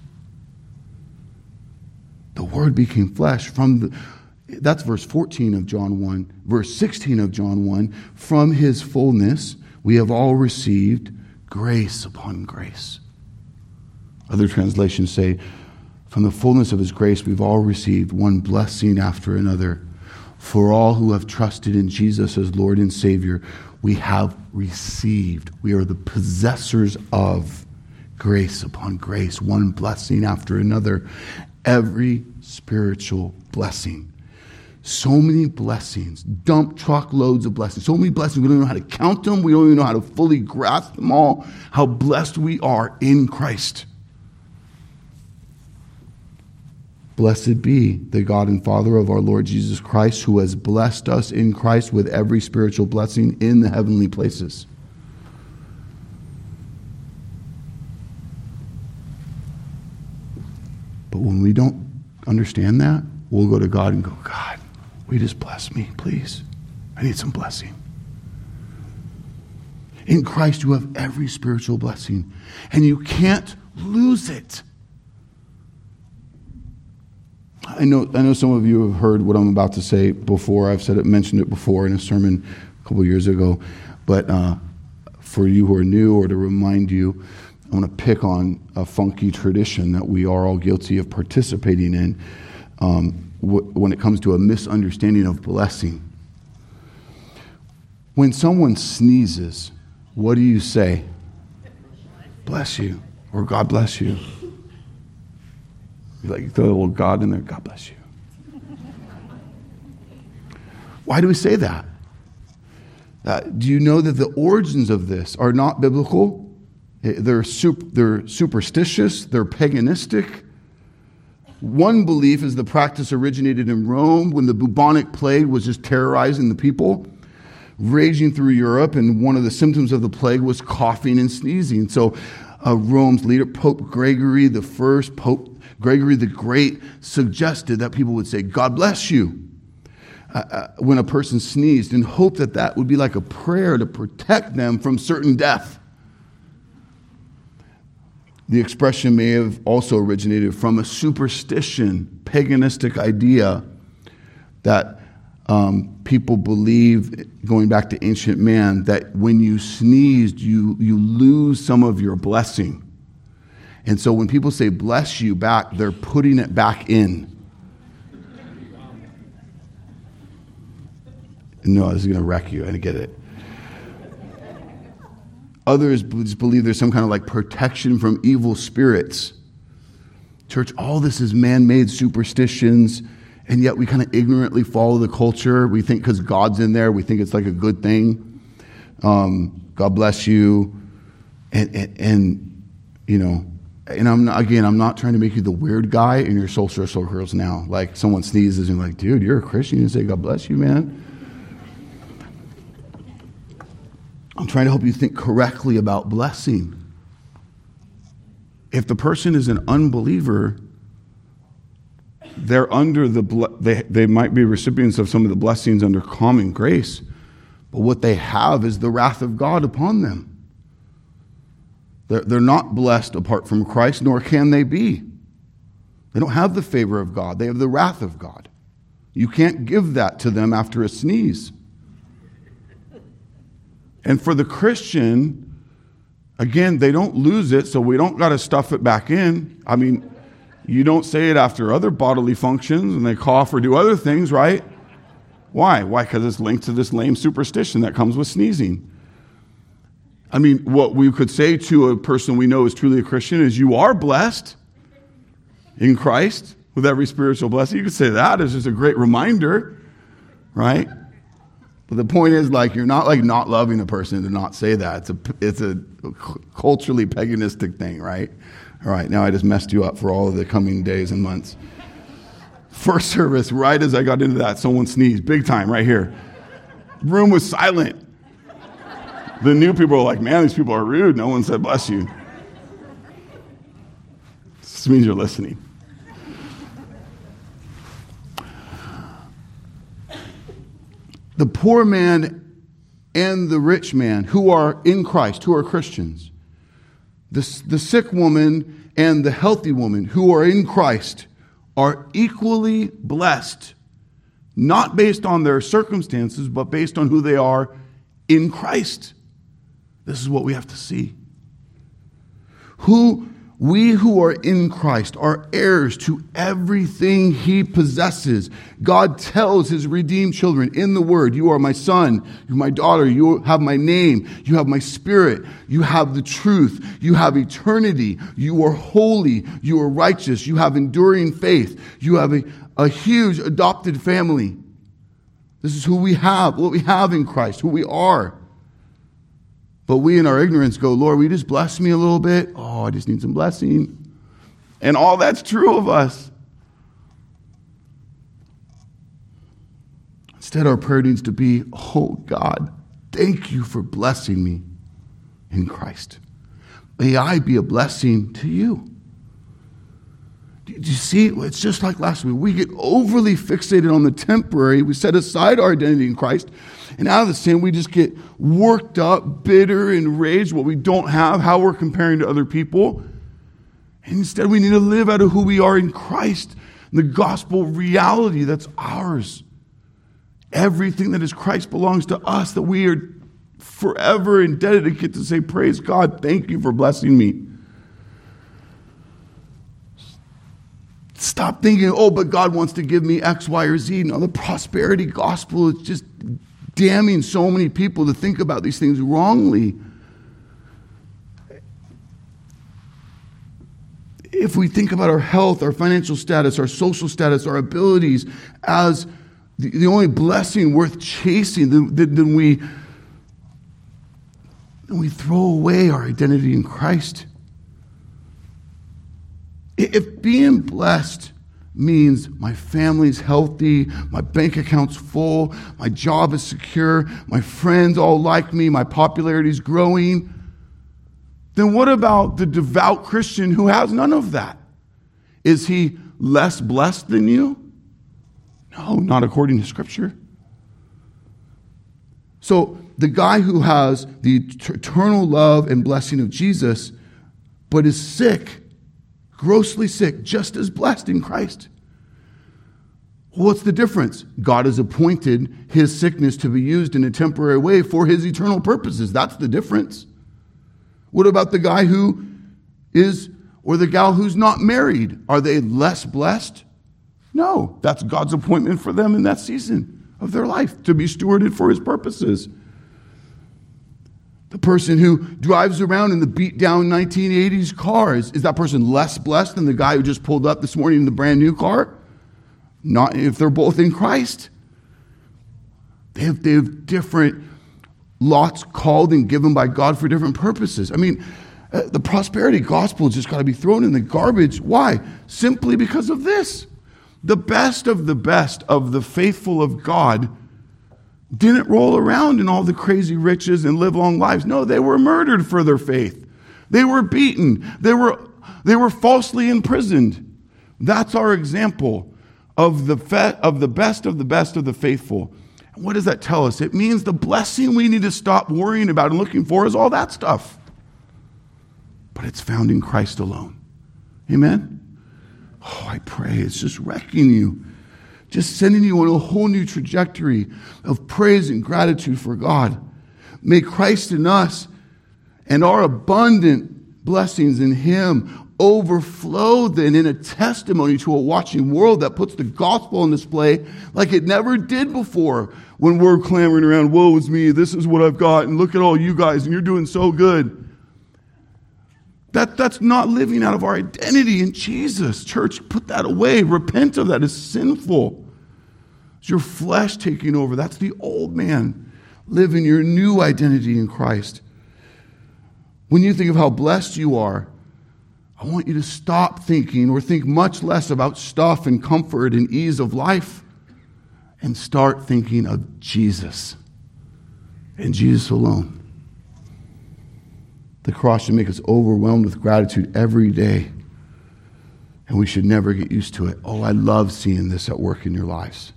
The Word became flesh from the that's verse 14 of John 1. Verse 16 of John 1 From his fullness we have all received grace upon grace. Other translations say, From the fullness of his grace we've all received one blessing after another. For all who have trusted in Jesus as Lord and Savior, we have received. We are the possessors of grace upon grace, one blessing after another. Every spiritual blessing so many blessings, dump truckloads of blessings, so many blessings. We don't know how to count them. We don't even know how to fully grasp them all, how blessed we are in Christ. Blessed be the God and Father of our Lord Jesus Christ, who has blessed us in Christ with every spiritual blessing in the heavenly places. But when we don't understand that, we'll go to God and go, God, Will you just bless me, please? I need some blessing. In Christ, you have every spiritual blessing, and you can't lose it. I know, I know some of you have heard what I'm about to say before. I've said it, mentioned it before in a sermon a couple years ago. But uh, for you who are new, or to remind you, I want to pick on a funky tradition that we are all guilty of participating in. Um, when it comes to a misunderstanding of blessing. When someone sneezes, what do you say? Bless you, or God bless you. You like throw a little God in there, God bless you. Why do we say that? Uh, do you know that the origins of this are not biblical? They're, sup- they're superstitious, they're paganistic. One belief is the practice originated in Rome when the bubonic plague was just terrorizing the people, raging through Europe, and one of the symptoms of the plague was coughing and sneezing. So, uh, Rome's leader, Pope Gregory the First, Pope Gregory the Great, suggested that people would say, "God bless you." Uh, uh, when a person sneezed, and hoped that that would be like a prayer to protect them from certain death. The expression may have also originated from a superstition, paganistic idea that um, people believe, going back to ancient man, that when you sneezed, you, you lose some of your blessing. And so when people say bless you back, they're putting it back in. No, this is going to wreck you. I get it. Others just believe there's some kind of like protection from evil spirits. Church, all this is man made superstitions, and yet we kind of ignorantly follow the culture. We think because God's in there, we think it's like a good thing. Um, God bless you. And, and, and, you know, and I'm not, again, I'm not trying to make you the weird guy in your soul social circles now. Like someone sneezes and you're like, dude, you're a Christian. You say, God bless you, man. I'm trying to help you think correctly about blessing. If the person is an unbeliever, they're under the they, they might be recipients of some of the blessings under common grace, but what they have is the wrath of God upon them. They're, they're not blessed apart from Christ, nor can they be. They don't have the favor of God, they have the wrath of God. You can't give that to them after a sneeze. And for the Christian, again, they don't lose it, so we don't got to stuff it back in. I mean, you don't say it after other bodily functions and they cough or do other things, right? Why? Why? Because it's linked to this lame superstition that comes with sneezing. I mean, what we could say to a person we know is truly a Christian is you are blessed in Christ with every spiritual blessing. You could say that as just a great reminder, right? But the point is, like, you're not like not loving a person to not say that. It's a, it's a culturally paganistic thing, right? All right, now I just messed you up for all of the coming days and months. First service, right as I got into that, someone sneezed, big time, right here. Room was silent. The new people were like, man, these people are rude. No one said, bless you. This means you're listening. The poor man and the rich man who are in Christ, who are Christians, the, the sick woman and the healthy woman who are in Christ are equally blessed, not based on their circumstances, but based on who they are in Christ. This is what we have to see. Who we who are in Christ are heirs to everything he possesses. God tells his redeemed children in the word, You are my son, you're my daughter, you have my name, you have my spirit, you have the truth, you have eternity, you are holy, you are righteous, you have enduring faith, you have a, a huge adopted family. This is who we have, what we have in Christ, who we are. But we in our ignorance go, Lord, will you just bless me a little bit? Oh, I just need some blessing. And all that's true of us. Instead, our prayer needs to be, Oh God, thank you for blessing me in Christ. May I be a blessing to you. Do you see? It's just like last week. We get overly fixated on the temporary. We set aside our identity in Christ. And out of the sin, we just get worked up, bitter, enraged, what we don't have, how we're comparing to other people. And instead, we need to live out of who we are in Christ, the gospel reality that's ours. Everything that is Christ belongs to us, that we are forever indebted to get to say, Praise God, thank you for blessing me. Stop thinking, oh, but God wants to give me X, Y, or Z. No, the prosperity gospel is just damning so many people to think about these things wrongly. If we think about our health, our financial status, our social status, our abilities as the, only blessing worth chasing, then, then we, then we throw away our identity in Christ. If being blessed means my family's healthy, my bank account's full, my job is secure, my friends all like me, my popularity's growing, then what about the devout Christian who has none of that? Is he less blessed than you? No, not according to Scripture. So, the guy who has the eternal love and blessing of Jesus, but is sick, grossly sick, just as blessed in Christ. What's the difference? God has appointed his sickness to be used in a temporary way for his eternal purposes. That's the difference. What about the guy who is, or the gal who's not married? Are they less blessed? No, that's God's appointment for them in that season of their life to be stewarded for his purposes. The person who drives around in the beat down 1980s cars, is that person less blessed than the guy who just pulled up this morning in the brand new car? Not if they're both in Christ. They have, they have different lots called and given by God for different purposes. I mean, uh, the prosperity gospel has just got to be thrown in the garbage. Why? Simply because of this. The best of the best of the faithful of God didn't roll around in all the crazy riches and live long lives. No, they were murdered for their faith. They were beaten. They were, they were falsely imprisoned. That's our example of the, fe- of the best of the best of the faithful. And what does that tell us? It means the blessing we need to stop worrying about and looking for is all that stuff. But it's found in Christ alone. Amen? Oh, I pray it's just wrecking you just sending you on a whole new trajectory of praise and gratitude for God. May Christ in us and our abundant blessings in Him overflow then in a testimony to a watching world that puts the gospel on display like it never did before when we're clamoring around, woe is me, this is what I've got, and look at all you guys, and you're doing so good. That, that's not living out of our identity in Jesus. Church, put that away. Repent of that. It's sinful. It's your flesh taking over. That's the old man. Live in your new identity in Christ. When you think of how blessed you are, I want you to stop thinking or think much less about stuff and comfort and ease of life and start thinking of Jesus and Jesus alone. The cross should make us overwhelmed with gratitude every day. And we should never get used to it. Oh, I love seeing this at work in your lives.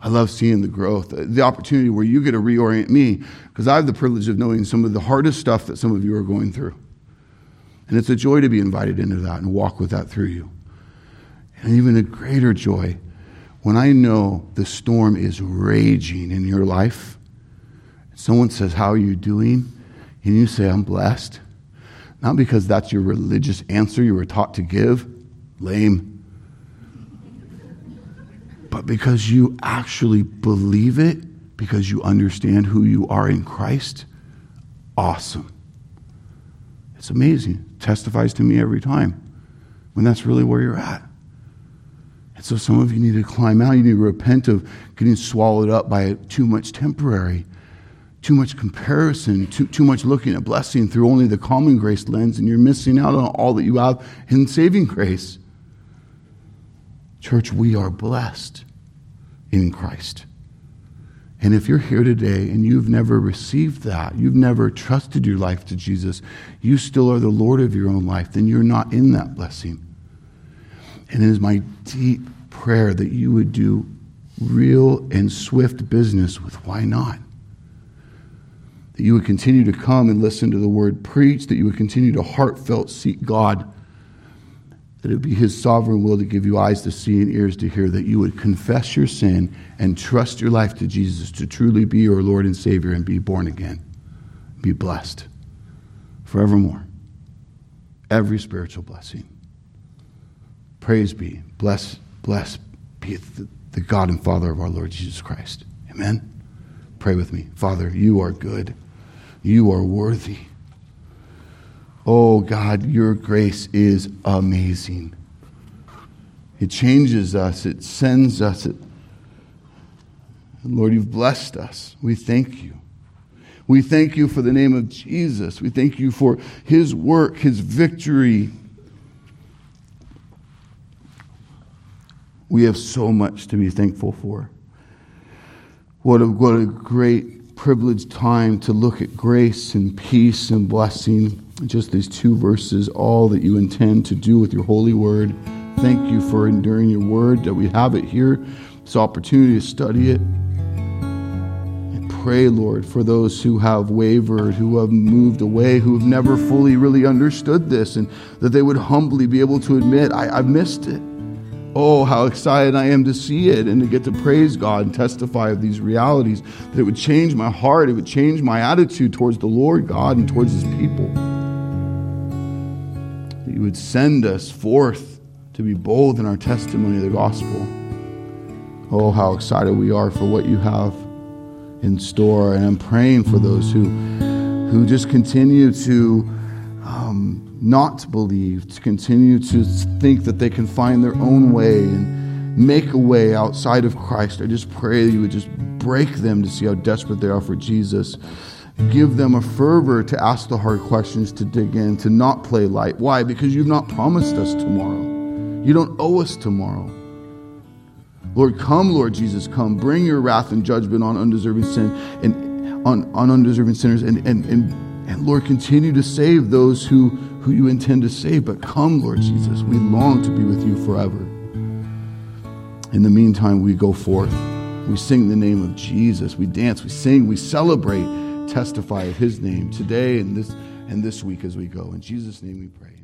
I love seeing the growth, the opportunity where you get to reorient me, because I have the privilege of knowing some of the hardest stuff that some of you are going through. And it's a joy to be invited into that and walk with that through you. And even a greater joy when I know the storm is raging in your life. Someone says, How are you doing? And you say, I'm blessed. Not because that's your religious answer you were taught to give, lame, but because you actually believe it, because you understand who you are in Christ, awesome. It's amazing. It testifies to me every time when that's really where you're at. And so some of you need to climb out. You need to repent of getting swallowed up by too much temporary too much comparison, too, too much looking at blessing through only the common grace lens, and you're missing out on all that you have in saving grace. Church, we are blessed in Christ. And if you're here today and you've never received that, you've never trusted your life to Jesus, you still are the Lord of your own life, then you're not in that blessing. And it is my deep prayer that you would do real and swift business with why not that you would continue to come and listen to the word preached, that you would continue to heartfelt seek God, that it would be His sovereign will to give you eyes to see and ears to hear, that you would confess your sin and trust your life to Jesus to truly be your Lord and Savior and be born again. Be blessed forevermore. Every spiritual blessing. Praise be, bless, bless be the, the God and Father of our Lord Jesus Christ. Amen. Pray with me. Father, you are good. You are worthy. Oh God, your grace is amazing. It changes us, it sends us. It... Lord, you've blessed us. We thank you. We thank you for the name of Jesus. We thank you for his work, his victory. We have so much to be thankful for. What a, what a great privileged time to look at grace and peace and blessing. Just these two verses, all that you intend to do with your holy word. Thank you for enduring your word, that we have it here, this opportunity to study it And pray, Lord, for those who have wavered, who have moved away, who have never fully really understood this, and that they would humbly be able to admit, I, have missed it. Oh, how excited I am to see it and to get to praise God and testify of these realities. That it would change my heart, it would change my attitude towards the Lord God and towards His people. That you would send us forth to be bold in our testimony of the gospel. Oh, how excited we are for what you have in store. And I'm praying for those who, who just continue to um, not to believe, to continue to think that they can find their own way and make a way outside of Christ. I just pray that you would just break them to see how desperate they are for Jesus. Give them a fervor to ask the hard questions, to dig in, to not play light. Why? Because you've not promised us tomorrow. You don't owe us tomorrow. Lord, come, Lord Jesus, come. Bring your wrath and judgment on undeserving sin and on, on undeserving sinners. And, and, and, and Lord, continue to save those who, who you intend to save. But come, Lord Jesus. We long to be with you forever. In the meantime, we go forth. We sing the name of Jesus. We dance, we sing, we celebrate, testify of his name today and this and this week as we go. In Jesus' name we pray.